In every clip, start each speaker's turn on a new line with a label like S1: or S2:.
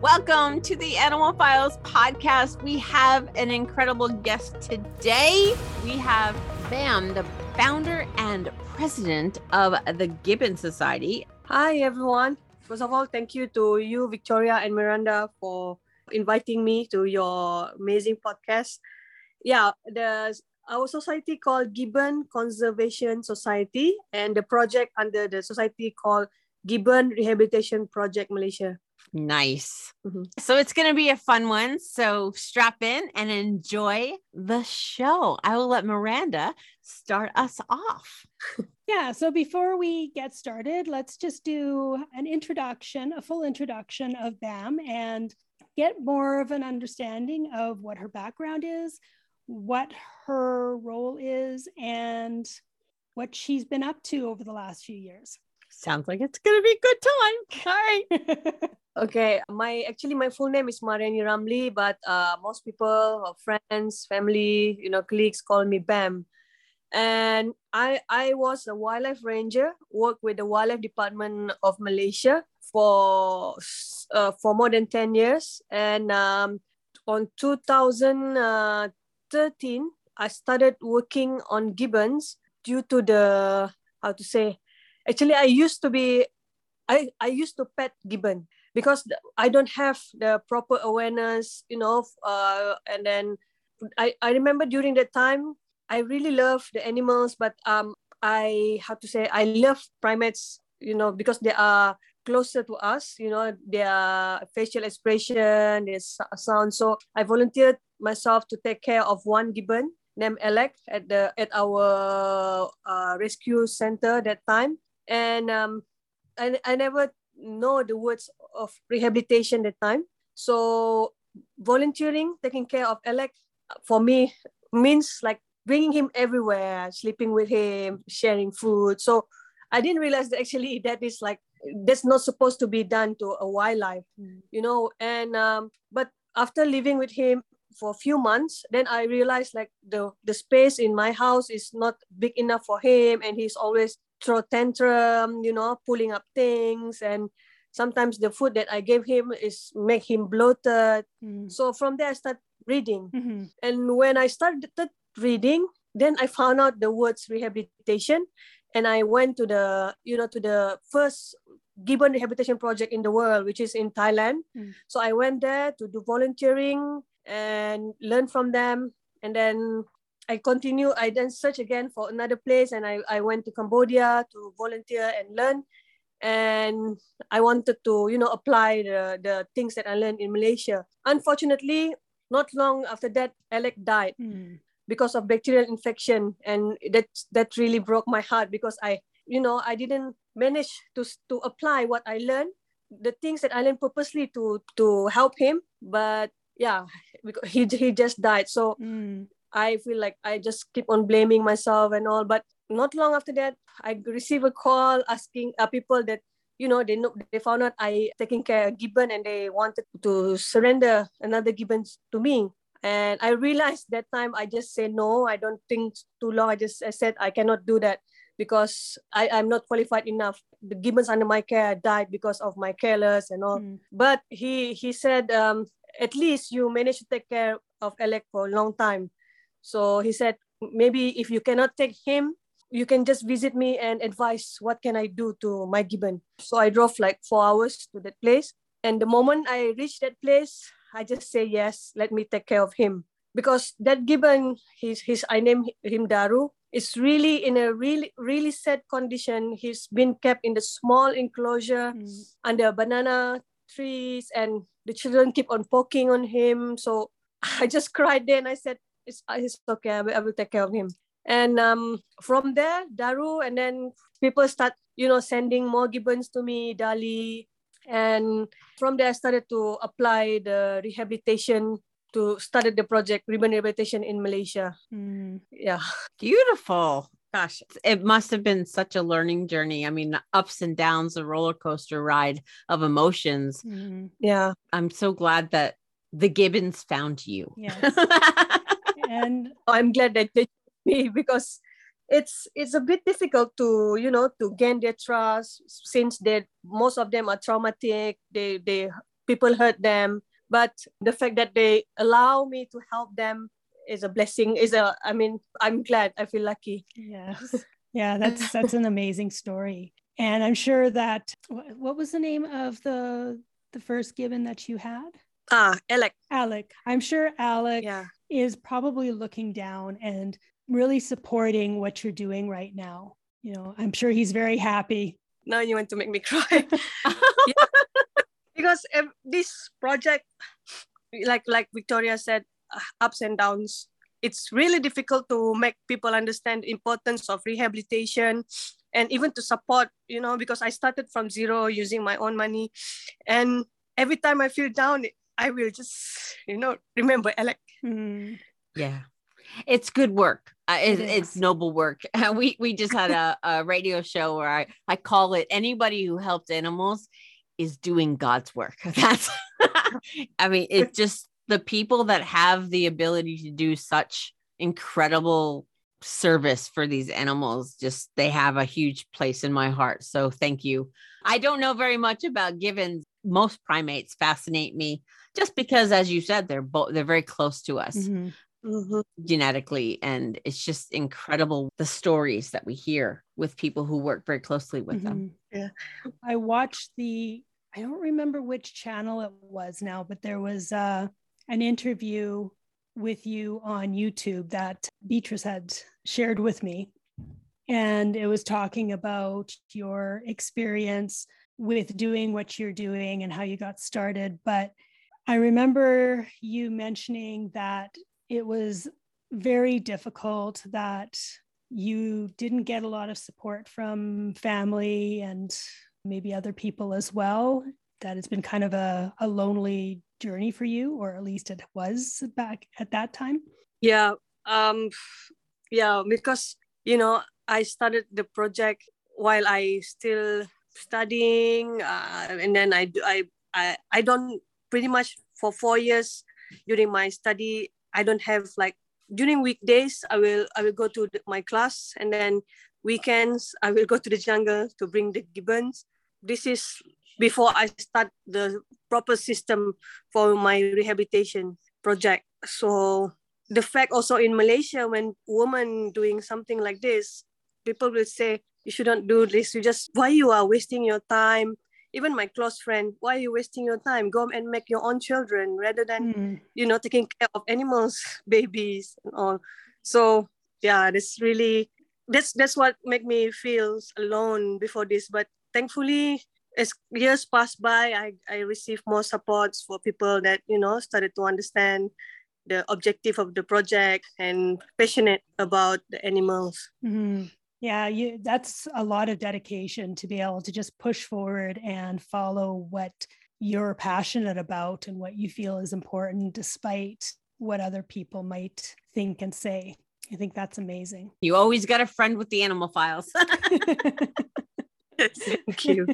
S1: Welcome to the Animal Files podcast. We have an incredible guest today. We have Bam, the founder and president of the Gibbon Society.
S2: Hi, everyone. First of all, thank you to you, Victoria and Miranda, for inviting me to your amazing podcast. Yeah, the our society called Gibbon Conservation Society and the project under the society called Gibbon Rehabilitation Project Malaysia.
S1: Nice. Mm-hmm. So it's going to be a fun one. So strap in and enjoy the show. I will let Miranda start us off.
S3: yeah. So before we get started, let's just do an introduction, a full introduction of BAM and get more of an understanding of what her background is, what her role is, and what she's been up to over the last few years.
S1: Sounds like it's gonna be a good time. All right.
S2: okay, my actually my full name is Mariani Ramli, but uh, most people, friends, family, you know, colleagues call me Bam. And I I was a wildlife ranger, worked with the wildlife department of Malaysia for uh, for more than ten years. And um, on 2013, I started working on gibbons due to the how to say actually i used to be i i used to pet gibbon because i don't have the proper awareness you know uh, and then i i remember during that time i really love the animals but um i have to say i love primates you know because they are closer to us you know their facial expression their sound. So i volunteered myself to take care of one gibbon named Alec at the at our uh, rescue center that time and um, I, I never know the words of rehabilitation that time. So volunteering, taking care of Alec, for me means like bringing him everywhere, sleeping with him, sharing food. So I didn't realize that actually that is like that's not supposed to be done to a wildlife, mm. you know. And um, but after living with him for a few months, then I realized like the the space in my house is not big enough for him, and he's always throw tantrum, you know, pulling up things and sometimes the food that I gave him is make him bloated. Mm. So from there I start reading. Mm-hmm. And when I started reading, then I found out the words rehabilitation and I went to the, you know, to the first gibbon rehabilitation project in the world, which is in Thailand. Mm. So I went there to do volunteering and learn from them. And then I continue, I then search again for another place and I, I went to Cambodia to volunteer and learn. And I wanted to, you know, apply the, the things that I learned in Malaysia. Unfortunately, not long after that, Alec died mm. because of bacterial infection. And that, that really broke my heart because I, you know, I didn't manage to, to apply what I learned, the things that I learned purposely to, to help him. But yeah, he, he just died. So mm. I feel like I just keep on blaming myself and all. But not long after that, I receive a call asking uh, people that you know they know they found out I taking care of gibbon and they wanted to surrender another gibbon to me. And I realized that time I just said no. I don't think too long. I just I said I cannot do that because I, I'm not qualified enough. The gibbons under my care died because of my careless and all. Mm. But he he said um, at least you managed to take care of Alec for a long time. So he said, maybe if you cannot take him, you can just visit me and advise what can I do to my gibbon. So I drove like four hours to that place. And the moment I reached that place, I just say yes, let me take care of him. Because that gibbon, his, his I name him Daru, is really in a really, really sad condition. He's been kept in the small enclosure mm. under banana trees and the children keep on poking on him. So I just cried then. I said, it's, uh, it's okay. I will, I will take care of him. And um, from there, Daru, and then people start, you know, sending more gibbons to me, Dali. And from there, I started to apply the rehabilitation to started the project gibbon rehabilitation in Malaysia.
S3: Mm.
S2: Yeah.
S1: Beautiful. Gosh, it must have been such a learning journey. I mean, ups and downs, a roller coaster ride of emotions.
S3: Mm.
S2: Yeah.
S1: I'm so glad that the Gibbons found you.
S3: Yes. and
S2: I'm glad that they me because it's it's a bit difficult to you know to gain their trust since they most of them are traumatic. They they people hurt them, but the fact that they allow me to help them is a blessing. Is a I mean I'm glad. I feel lucky.
S3: yes. Yeah, that's that's an amazing story. And I'm sure that what was the name of the the first gibbon that you had?
S2: Ah, Alec.
S3: Alec. I'm sure Alec
S2: Yeah.
S3: Is probably looking down and really supporting what you're doing right now. You know, I'm sure he's very happy.
S2: Now you want to make me cry. Because this project like like victoria said uh, ups and downs it's really difficult to make people understand the importance of rehabilitation and even to support you know because i started from zero using my own money and every time i feel down i will just you know remember alec
S3: Mm.
S1: Yeah. It's good work. Uh, it,
S3: It
S1: it's noble work. we we just had a, a radio show where I, I call it anybody who helped animals is doing God's work. That's I mean, it's just the people that have the ability to do such incredible service for these animals just they have a huge place in my heart so thank you i don't know very much about gibbons most primates fascinate me just because as you said they're both they're very close to us
S3: Mhm.
S2: Mhm.
S1: genetically and it's just incredible the stories that we hear with people who work very closely with them
S3: Mhm.
S2: Yeah.
S3: I watched the, I don't remember which channel it was now, but there was uh, an interview with you on YouTube that Beatrice had shared with me. And it was talking about your experience with doing what you're doing and how you got started. But I remember you mentioning that it was very difficult, that you didn't get a lot of support from family and maybe other people as well that it's been kind of a, a lonely journey for you or at least it was back at that time?
S2: Yeah um yeah because you know i started the project while i still studying uh, and then I, I i i don't pretty much for four years during my study i don't have like during weekdays i will i will go to the, my class and then weekends i will go to the jungle to bring the gibbons this is before i start the proper system for my rehabilitation project so the fact also in Malaysia when women doing something like this, people will say you shouldn't do this. You just why you are wasting your time. Even my close friend, why are you wasting your time? Go and make your own children rather than
S3: Mm,
S2: you know taking care of animals, babies, and all. So yeah, that's really that's that's what make me feel alone before this. But thankfully, as years pass by, I I received more supports for people that you know started to understand the objective of the project and passionate about the animals.
S3: mhm. Yeah you that's a lot of dedication to be able to just push forward and follow what you're passionate about and what you feel is important despite what other people might think and say. I think that's amazing.
S1: You always got a friend with the animal files.
S2: Thank you.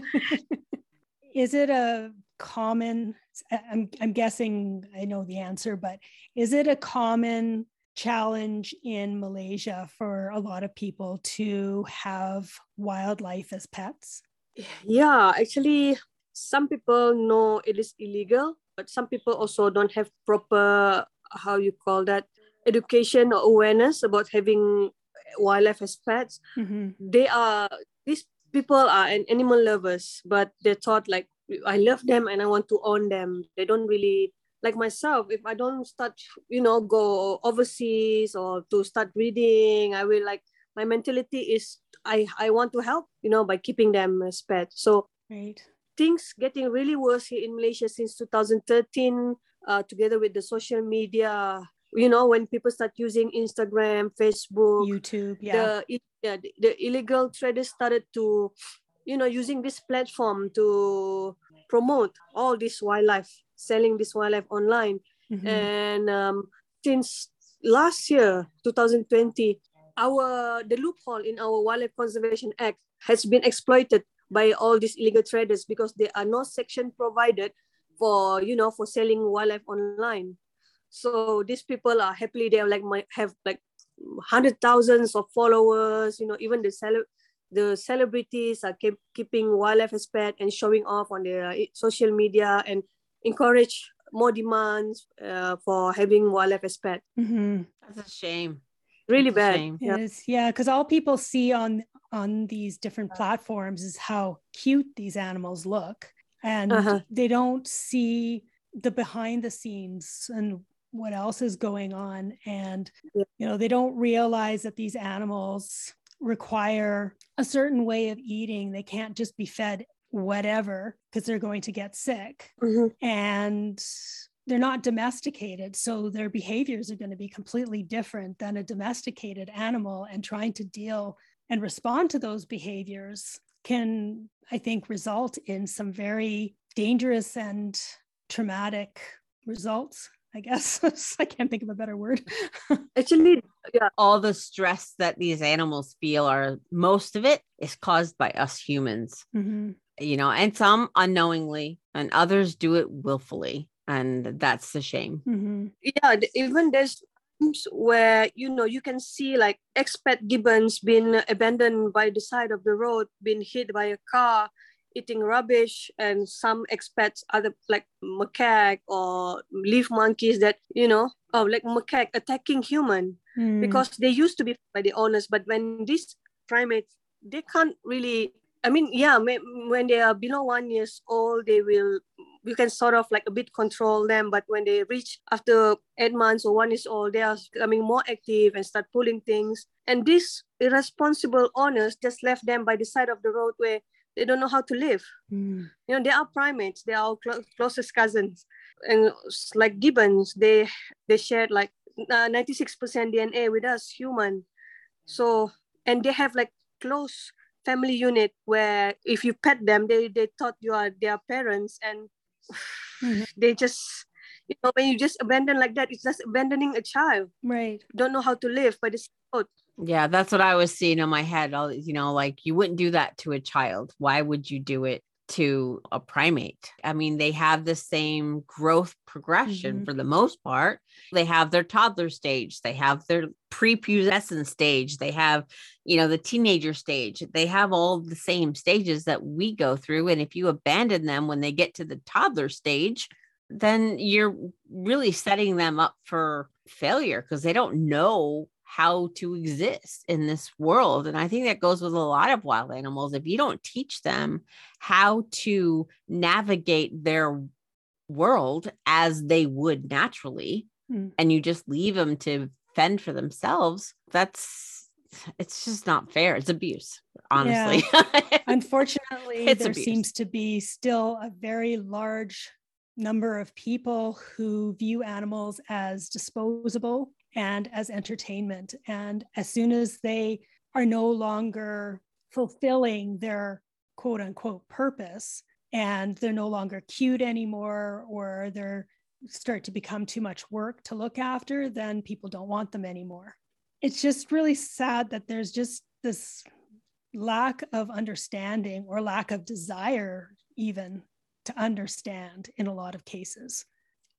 S3: is it a common I'm, I'm guessing i know the answer but is it a common challenge in malaysia for a lot of people to have wildlife as pets
S2: yeah, actually, some people know it is illegal, but some people also don't have proper how you call that education or awareness about having wildlife as pets.
S3: Mhm.
S2: they are these people are an animal lovers but they're taught like i love them and i want to own them they don't really like myself if i don't start you know go overseas or to start reading i will like my mentality is i i want to help you know by keeping them as pets. So
S3: right.
S2: things getting really worse here in Malaysia since 2013, uh, together with the social media. You know, when people start using Instagram, Facebook,
S3: youtube yeah.
S2: the, yeah, the, the illegal traders started to, you know, using this platform to promote all this wildlife, selling this wildlife online. Mm-hmm. And um, since last year, 2020, our the loophole in our Wildlife Conservation Act has been exploited by all these illegal traders because there are no section provided for you know for selling wildlife online. So these people are happily they have like might have like hundred thousands of followers. You know even the cele- the celebrities are keep, keeping wildlife as pet and showing off on their social media and encourage more demands uh, for having wildlife as pet.
S1: Mm-hmm. That's a shame.
S2: Really That's bad.
S3: Yeah, yeah, because all people see on on these different platforms is how cute these animals look, and uh-huh. they don't see the behind the scenes and what else is going on and yeah. you know they don't realize that these animals require a certain way of eating they can't just be fed whatever because they're going to get sick mm-hmm. and they're not domesticated so their behaviors are going to be completely different than a domesticated animal and trying to deal and respond to those behaviors can i think result in some very dangerous and traumatic results I guess I can't think of a better word.
S2: Actually, yeah.
S1: All the stress that these animals feel are most of it is caused by us humans. Mm-hmm you know, and some unknowingly, and others do it willfully. And that's the shame.
S2: Mm-hmm. Yeah, even there's times where you know you can see like expat gibbons being abandoned by the side of the road, being hit by a car, eating rubbish, and some expats other like macaque or leaf monkeys that you know, oh like macaque attacking human mm. because they used to be by the owners, but when these primates they can't really I mean, yeah, when they are below one years old, they will you can sort of like a bit control them but when they reach after eight months or one years old they are becoming more active and start pulling things. And these irresponsible owners just left them by the side of the road where they don't know how to live. Mm. you know they are primates. They are our cl- closest cousins. And like gibbons they they shared like uh, 96% dna with us human. So and they have like close family unit where if you pet them, they, they thought you are their parents and mm-hmm. they just, you know, when you just abandon like that, it's just abandoning a child.
S3: Right.
S2: Don't know how to live by this road.
S1: Yeah, that's what I was seeing in my head. I'll, you know, like you wouldn't do that to a child. Why would you do it to a primate. I mean, they have the same growth progression mm-hmm. for the most part. They have their toddler stage, they have their prepubescent stage, they have, you know, the teenager stage. They have all the same stages that we go through. And if you abandon them when they get to the toddler stage, then you're really setting them up for failure because they don't know how to exist in this world. And I think that goes with a lot of wild animals. If you don't teach them how to navigate their world as they would naturally, mm. and you just leave them to fend for themselves, that's it's just not fair. It's abuse, honestly.
S3: Yeah. Unfortunately, there abuse. seems to be still a very large number of people who view animals as disposable and as entertainment. And as soon as they are no longer fulfilling their quote unquote purpose and they're no longer cute anymore or they're start to become too much work to look after, then people don't want them anymore. It's just really sad that there's just this lack of understanding or lack of desire, even to understand in a lot of cases.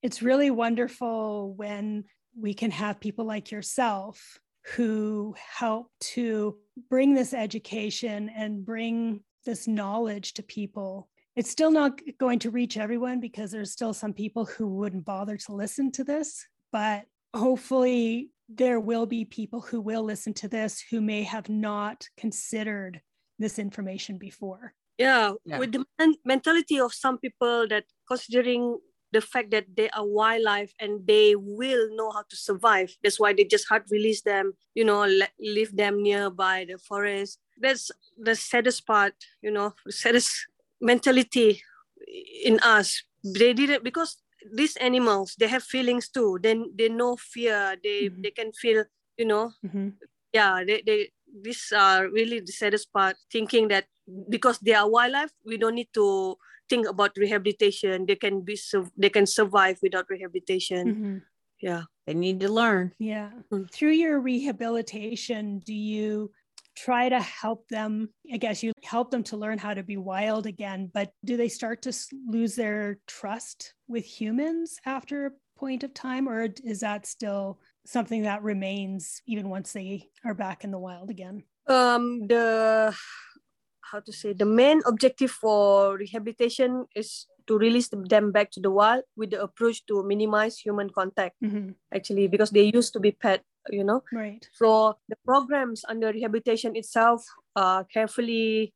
S3: It's really wonderful when we can have people like yourself who help to bring this education and bring this knowledge to people. It's still not going to reach everyone because there's still some people who wouldn't bother to listen to this, but hopefully there will be people who will listen to this who may have not considered this information before.
S2: Yeah, yeah. with the men- mentality of some people that considering the fact that they are wildlife and they will know how to survive. That's why they just hard release them, you know, leave them nearby the forest. That's the saddest part, you know, the saddest mentality in us. They did it because these animals, they have feelings too. Then they know fear. They mm-hmm. they can feel, you know, mm-hmm. yeah, they, they these are really the saddest part, thinking that because they are wildlife, we don't need to think about rehabilitation they can be so they can survive without rehabilitation. Mm-hmm. yeah.
S1: They need to learn.
S3: Yeah. Mm. through your rehabilitation do you try to help them? I guess you help them to learn how to be wild again but do they start to lose their trust with humans after a point of time or is that still something that remains even once they are back in the wild again?
S2: Um the how to say the main objective for rehabilitation is to release them back to the wild with the approach to minimize human contact mm-hmm. actually because they used to be pet you know
S3: right
S2: so the programs under rehabilitation itself are carefully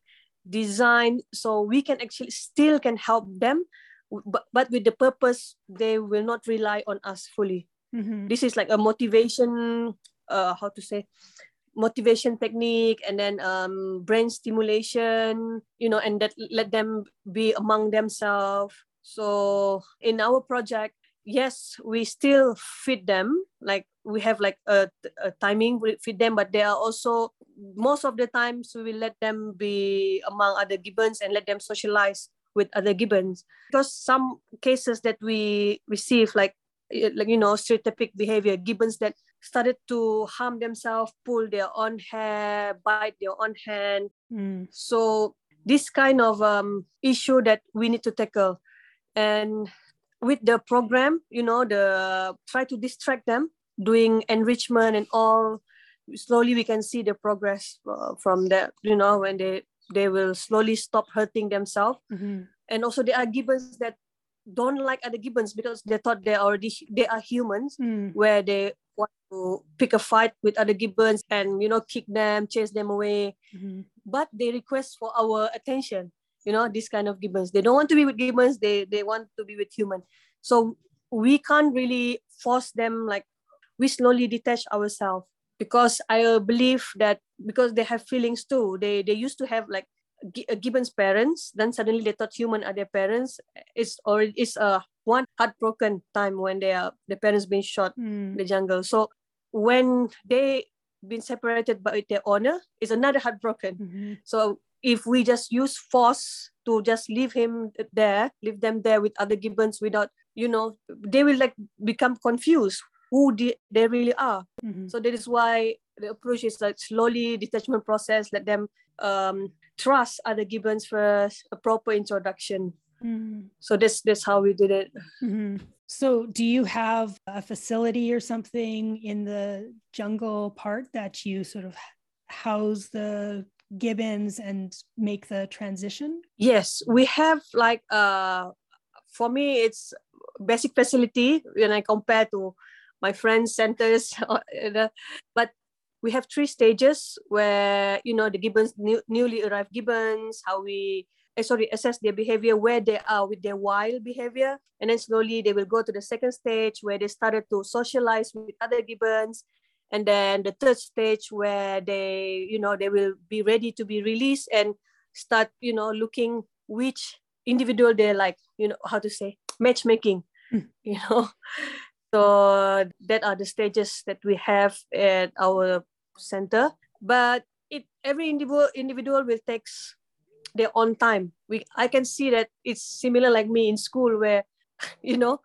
S2: designed so we can actually still can help them but, but with the purpose they will not rely on us fully mm-hmm. this is like a motivation uh, how to say motivation technique and then um, brain stimulation you know and that let them be among themselves. So in our project yes we still feed them like we have like a, a timing we feed them but they are also most of the times we will let them be among other gibbons and let them socialize with other gibbons. Because some cases that we receive like like you know stereotypic behavior gibbons that started to harm themselves pull their own hair bite their own hand mm. so this kind of um, issue that we need to tackle and with the program you know the try to distract them doing enrichment and all slowly we can see the progress uh, from that you know when they they will slowly stop hurting themselves mm-hmm. and also there are gibbons that don't like other gibbons because they thought they already they are humans mm. where they to pick a fight with other gibbons and you know kick them chase them away mm-hmm. but they request for our attention you know this kind of gibbons they don't want to be with gibbons they they want to be with human so we can't really force them like we slowly detach ourselves because i believe that because they have feelings too they they used to have like uh, Gibbon's parents, then suddenly they thought human are their parents. It's or it's a one heartbroken time when they are the parents being shot mm. in the jungle. So when they been separated by their owner, it's another heartbroken. Mm-hmm. So if we just use force to just leave him there, leave them there with other gibbons without, you know, they will like become confused who they, they really are. Mm-hmm. So that is why the approach is like slowly detachment process, let them um, trust other gibbons first, a proper introduction. Mm. So this this how we did it.
S3: So do you have a facility or something in the jungle part that you sort of house the gibbons and make the transition?
S2: Yes, we have like uh for me it's basic facility when I compare to my friends centers but we have three stages where you know the gibbons new, newly arrived gibbons how we uh, sorry assess their behavior where they are with their wild behavior and then slowly they will go to the second stage where they started to socialize with other gibbons and then the third stage where they you know they will be ready to be released and start you know looking which individual they like you know how to say matchmaking mm. you know so that are the stages that we have at our center but it every individual individual will takes their own time. We i can see that it's similar like me in school where you know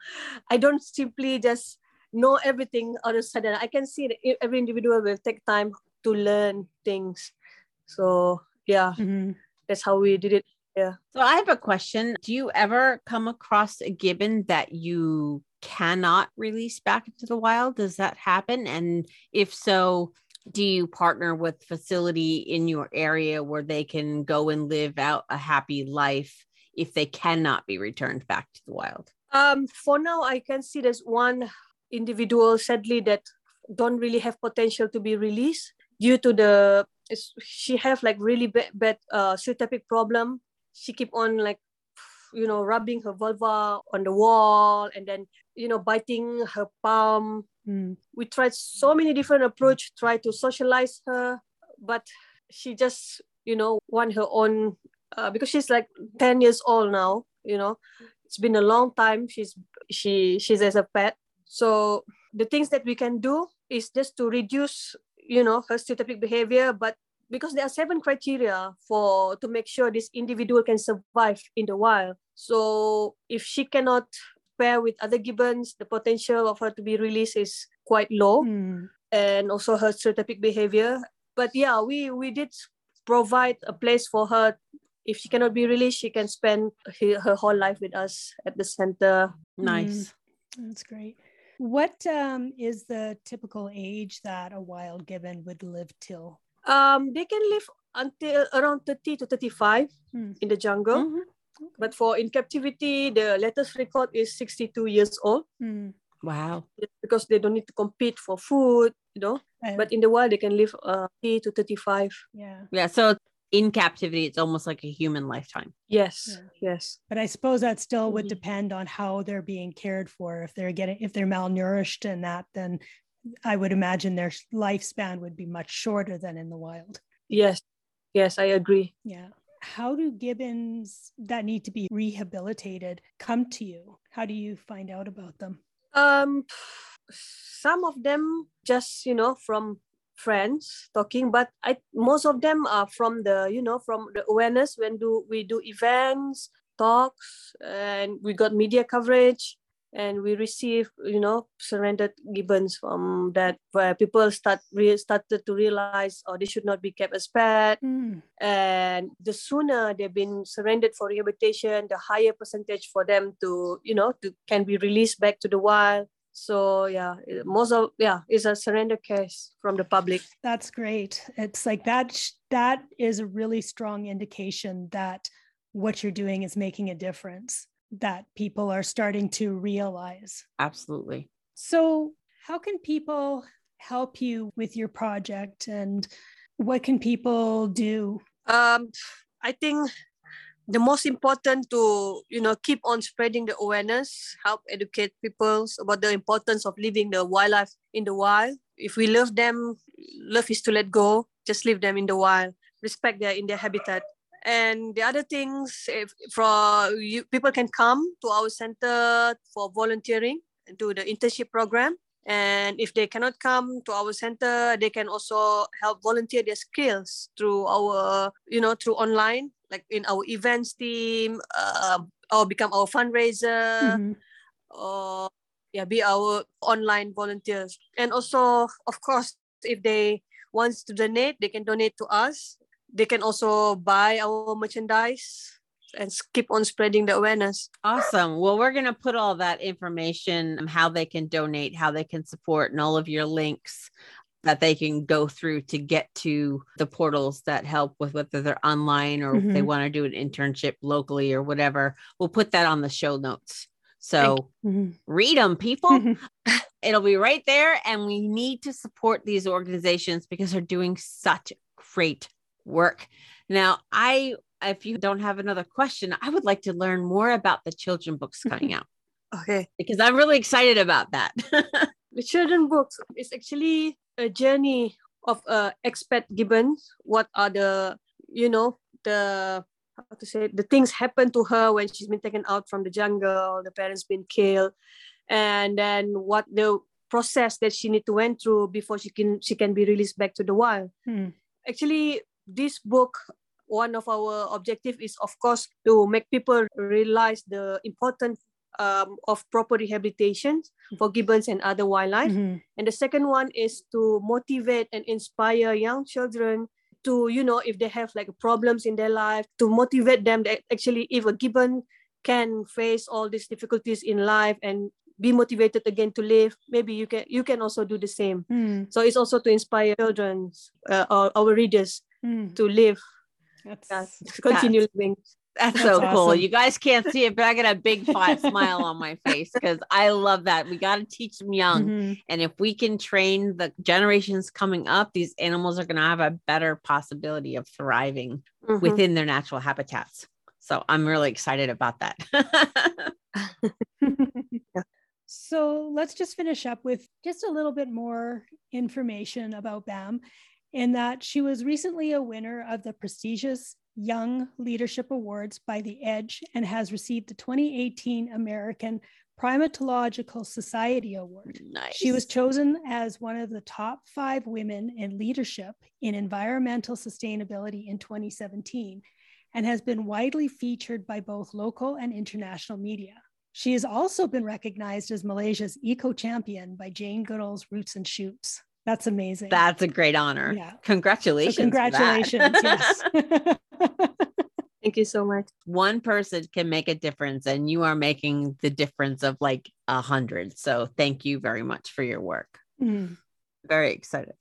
S2: i don't simply just know everything all of a sudden. I can see that every individual will take time to learn things. So yeah. Mm-hmm. that's how we did it. Yeah.
S1: So i have a question. Do you ever come across a gibbon that you cannot release back into the wild? Does that happen? And if so do you partner with facility in your area where they can go and live out a happy life if they cannot be returned back to the wild?
S2: Um for now i can see there's one individual sadly that don't really have potential to be released due to the she have like really bad, bad uh problem. She keep on like you know rubbing her vulva on the wall and then you know biting her palm Mm. We tried so many different approach, try to socialize her, but she just, you know, want her own uh, because she's like 10 years old now, you know. It's been a long time. She's she she's as a pet. So the things that we can do is just to reduce, you know, her stereotypic behavior, but because there are seven criteria for to make sure this individual can survive in the wild So if she cannot pair with other gibbons, the potential of her to be released is quite low,
S3: Hmm.
S2: and also her stereotypic behavior. But yeah, we we did provide a place for her. If she cannot be released, she can spend her, her whole life with us at the center.
S1: Nice.
S3: That's great. What um, is the typical age that a wild gibbon would live till?
S2: Um, they can live until around 30 to 35
S3: Hmm.
S2: in the jungle.
S1: Mhm.
S2: But for in captivity, the latest record is 62 years old
S3: Hmm.
S1: Wow.
S2: because they don't need to compete for food, you know. But in the wild, they can live uh, 30 to 35.
S3: yeah,
S1: Yeah. So in captivity, it's almost like a human lifetime.
S2: Yes,
S3: Yeah.
S2: yes.
S3: but I suppose that still would
S2: Mhm.
S3: depend on how they're being cared for. If they're getting, if they're malnourished and that, then I would imagine their lifespan would be much shorter than in the wild.
S2: Yes, yes, I agree.
S3: Yeah. How do gibbons that need to be rehabilitated come to you? How do you find out about them?
S2: Um, some of them just you know from friends talking, but I most of them are from the you know from the awareness when do we do events, talks, and we got media coverage, and we receive you know surrendered gibbons from that where people start re- started to realize oh they should not be kept as pet
S3: Hmm.
S2: and the sooner they've been surrendered for rehabilitation the higher percentage for them to you know to can be released back to the wild so yeah most of yeah it's a surrender case from the public
S3: That's great. It's like that. sh- That is a really strong indication that what you're doing is making a difference. That people are starting to realize.
S1: Absolutely.
S3: So, how can people help you with your project, and what can people do?
S2: um i think the most important to you know keep on spreading the awareness help educate people about the importance of living the wildlife in the wild if we love them love is to let go just leave them in the wild respect their in their habitat and the other things if for you people can come to our center for volunteering and do the internship program. And if they cannot come to our center they can also help volunteer their skills through our you know through online like in our events team uh, or become our fundraiser
S3: Mhm.
S2: or yeah be our online volunteers. And also of course if they wants to donate they can donate to us they can also buy our merchandise and keep on spreading the awareness
S1: Awesome. Well, we're going to put all that information, um, how they can donate, how they can support, and all of your links that they can go through to get to the portals that help with whether they're online or if they
S3: Mhm.
S1: want to do an internship locally or whatever. We'll put that on the show notes. So
S3: Mhm.
S1: read them, people. It'll be right there. And we need to support these organizations because they're doing such great work. Now, I, if you don't have another question, I would like to learn more about the children books coming out
S2: okay
S1: because I'm really excited about that.
S2: the children books is actually a journey of uh, expat gibbons what are the you know the how to say the things happen to her when she's been taken out from the jungle the parents been killed and then what the process that she need to went through before she can she can be released back to the wild
S3: Hmm.
S2: actually this book one of our objective is of course to make people realize the importance um, of proper rehabilitation for gibbons and other wildlife
S3: Mhm.
S2: and the second one is to motivate and inspire young children to, you know, if they have like problems in their life, to motivate them that actually if a gibbon can face all these difficulties in life and be motivated again to live, maybe you can you can also do the same.
S3: Hmm.
S2: So it's also to inspire children, uh, our, our readers
S3: Hmm.
S2: to live,
S3: That's,
S2: to continue living.
S1: That's,
S3: That's
S1: so cool. You guys can't see it, but I got a big fi- smile on my face because I love that. We got to teach them young.
S3: Mhm.
S1: And if we can train the generations coming up, these animals are going to have a better possibility of thriving
S2: Mhm.
S1: within their natural habitats. So I'm really excited about that.
S3: So let's just finish up with just a little bit more information about BAM in that she was recently a winner of the prestigious Young Leadership Awards by The Edge and has received the 2018 American Primatological Society Award.
S1: nice.
S3: She was chosen as one of the top five women in leadership in environmental sustainability in 2017. and has been widely featured by both local and international media. She has also been recognized as Malaysia's eco champion by Jane Goodall's Roots and Shoots. That's amazing.
S1: That's a great honor.
S3: Yeah.
S1: Congratulations.
S3: So congratulations. yes.
S2: Thank you so much.
S1: One person can make a difference, and you are making the difference of like a hundred. So thank you very much for your work.
S3: Mm.
S1: Very excited.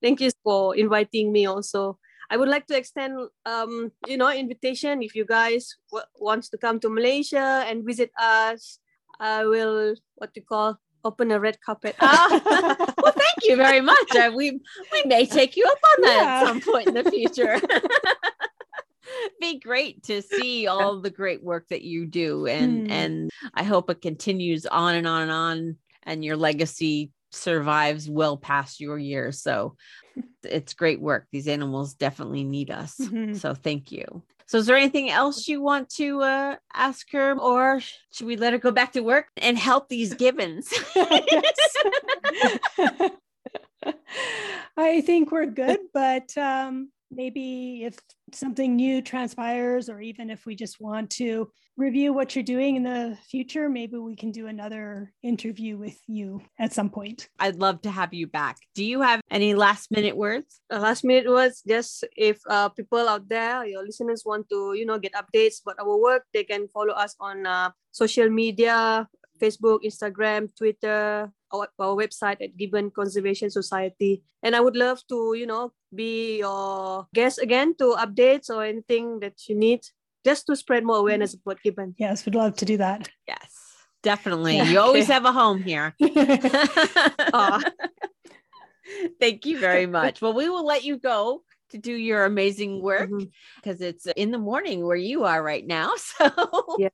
S2: Thank you for inviting me also. I would like to extend, um, you know, invitation if you guys w- wants to come to Malaysia and visit us. I will what you call open a red carpet.
S1: Ah, well, thank you very much. Uh, we we may take you up on that
S3: Yeah.
S1: at some point in the future. Be great to see all the great work that you do, and
S3: Hmm.
S1: and I hope it continues on and on and on, and your legacy survives well past your years. So it's great work. These animals definitely need us.
S3: Mhm.
S1: So thank you. So is there anything else you want to uh, ask her, or should we let her go back to work and help these gibbons?
S3: I think we're good, but um, maybe if something new transpires, or even if we just want to review what you're doing in the future, maybe we can do another interview with you at some point.
S1: I'd love to have you back. Do you have any last minute words?
S2: Uh, last minute words, just if uh, people out there, your listeners want to, you know, get updates about our work, they can follow us on uh, social media, Facebook, Instagram, Twitter, our, our website at Gibbon Conservation Society. And I would love to, you know, be your guest again to updates or anything that you need, just to spread more awareness about Gibbon.
S3: Yes, we'd love to do that.
S1: Yes, definitely.
S3: Yeah.
S1: You always have a home here.
S2: Aw.
S1: Thank you very much. Well, we will let you go to do your amazing work
S2: Mhm.
S1: because it's in the morning where you are right now. So
S2: Yeah.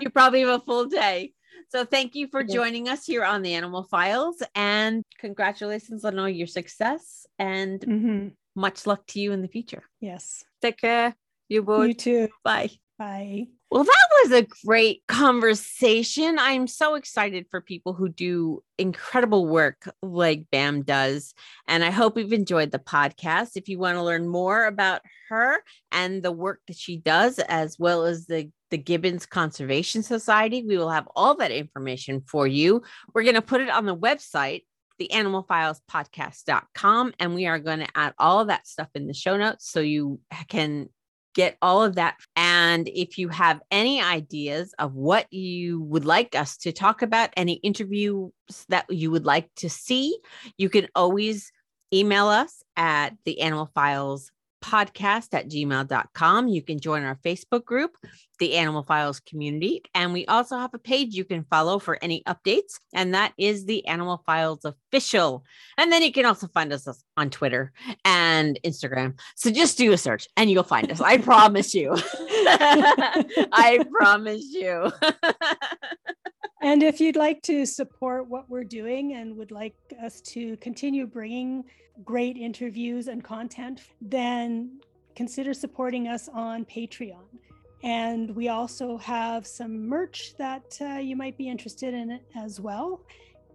S1: you probably have a full day. So thank you for joining us here on the Animal Files and congratulations on all your success and
S3: Mhm.
S1: much luck to you in the future.
S3: Yes.
S2: Take care. You both.
S3: You too.
S1: Bye.
S3: Bye.
S1: Well, that was a great conversation. I'm so excited for people who do incredible work like BAM does. And I hope you've enjoyed the podcast. If you want to learn more about her and the work that she does, as well as the, the Gibbons Conservation Society, we will have all that information for you. We're going to put it on the website the animalfilespodcast.com and we are going to add all of that stuff in the show notes so you can get all of that. And if you have any ideas of what you would like us to talk about, any interviews that you would like to see, you can always email us at the animal files podcast at gmail.com. You can join our Facebook group, the Animal Files Community. And we also have a page you can follow for any updates, and that is the Animal Files Official. And then you can also find us on Twitter and Instagram. So just do a search and you'll find us. I promise you. I promise you.
S3: And if you'd like to support what we're doing and would like us to continue bringing great interviews and content, then consider supporting us on Patreon. And we also have some merch that uh, you might be interested in as well.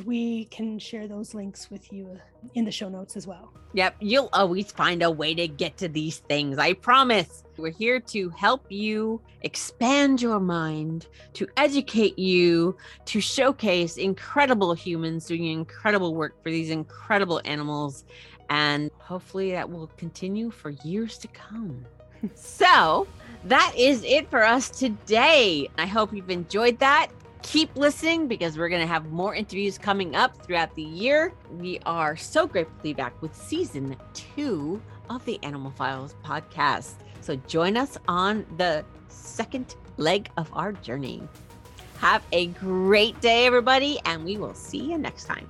S3: We can share those links with you in the show notes as well.
S1: Yep, you'll always find a way to get to these things. I promise. We're here to help you expand your mind, to educate you, to showcase incredible humans doing incredible work for these incredible animals. And hopefully that will continue for years to come. so that is it for us today. I hope you've enjoyed that keep listening because we're going to have more interviews coming up throughout the year. We are so grateful to be back with season two of the Animal Files podcast. So join us on the second leg of our journey. Have a great day, everybody, and we will see you next time.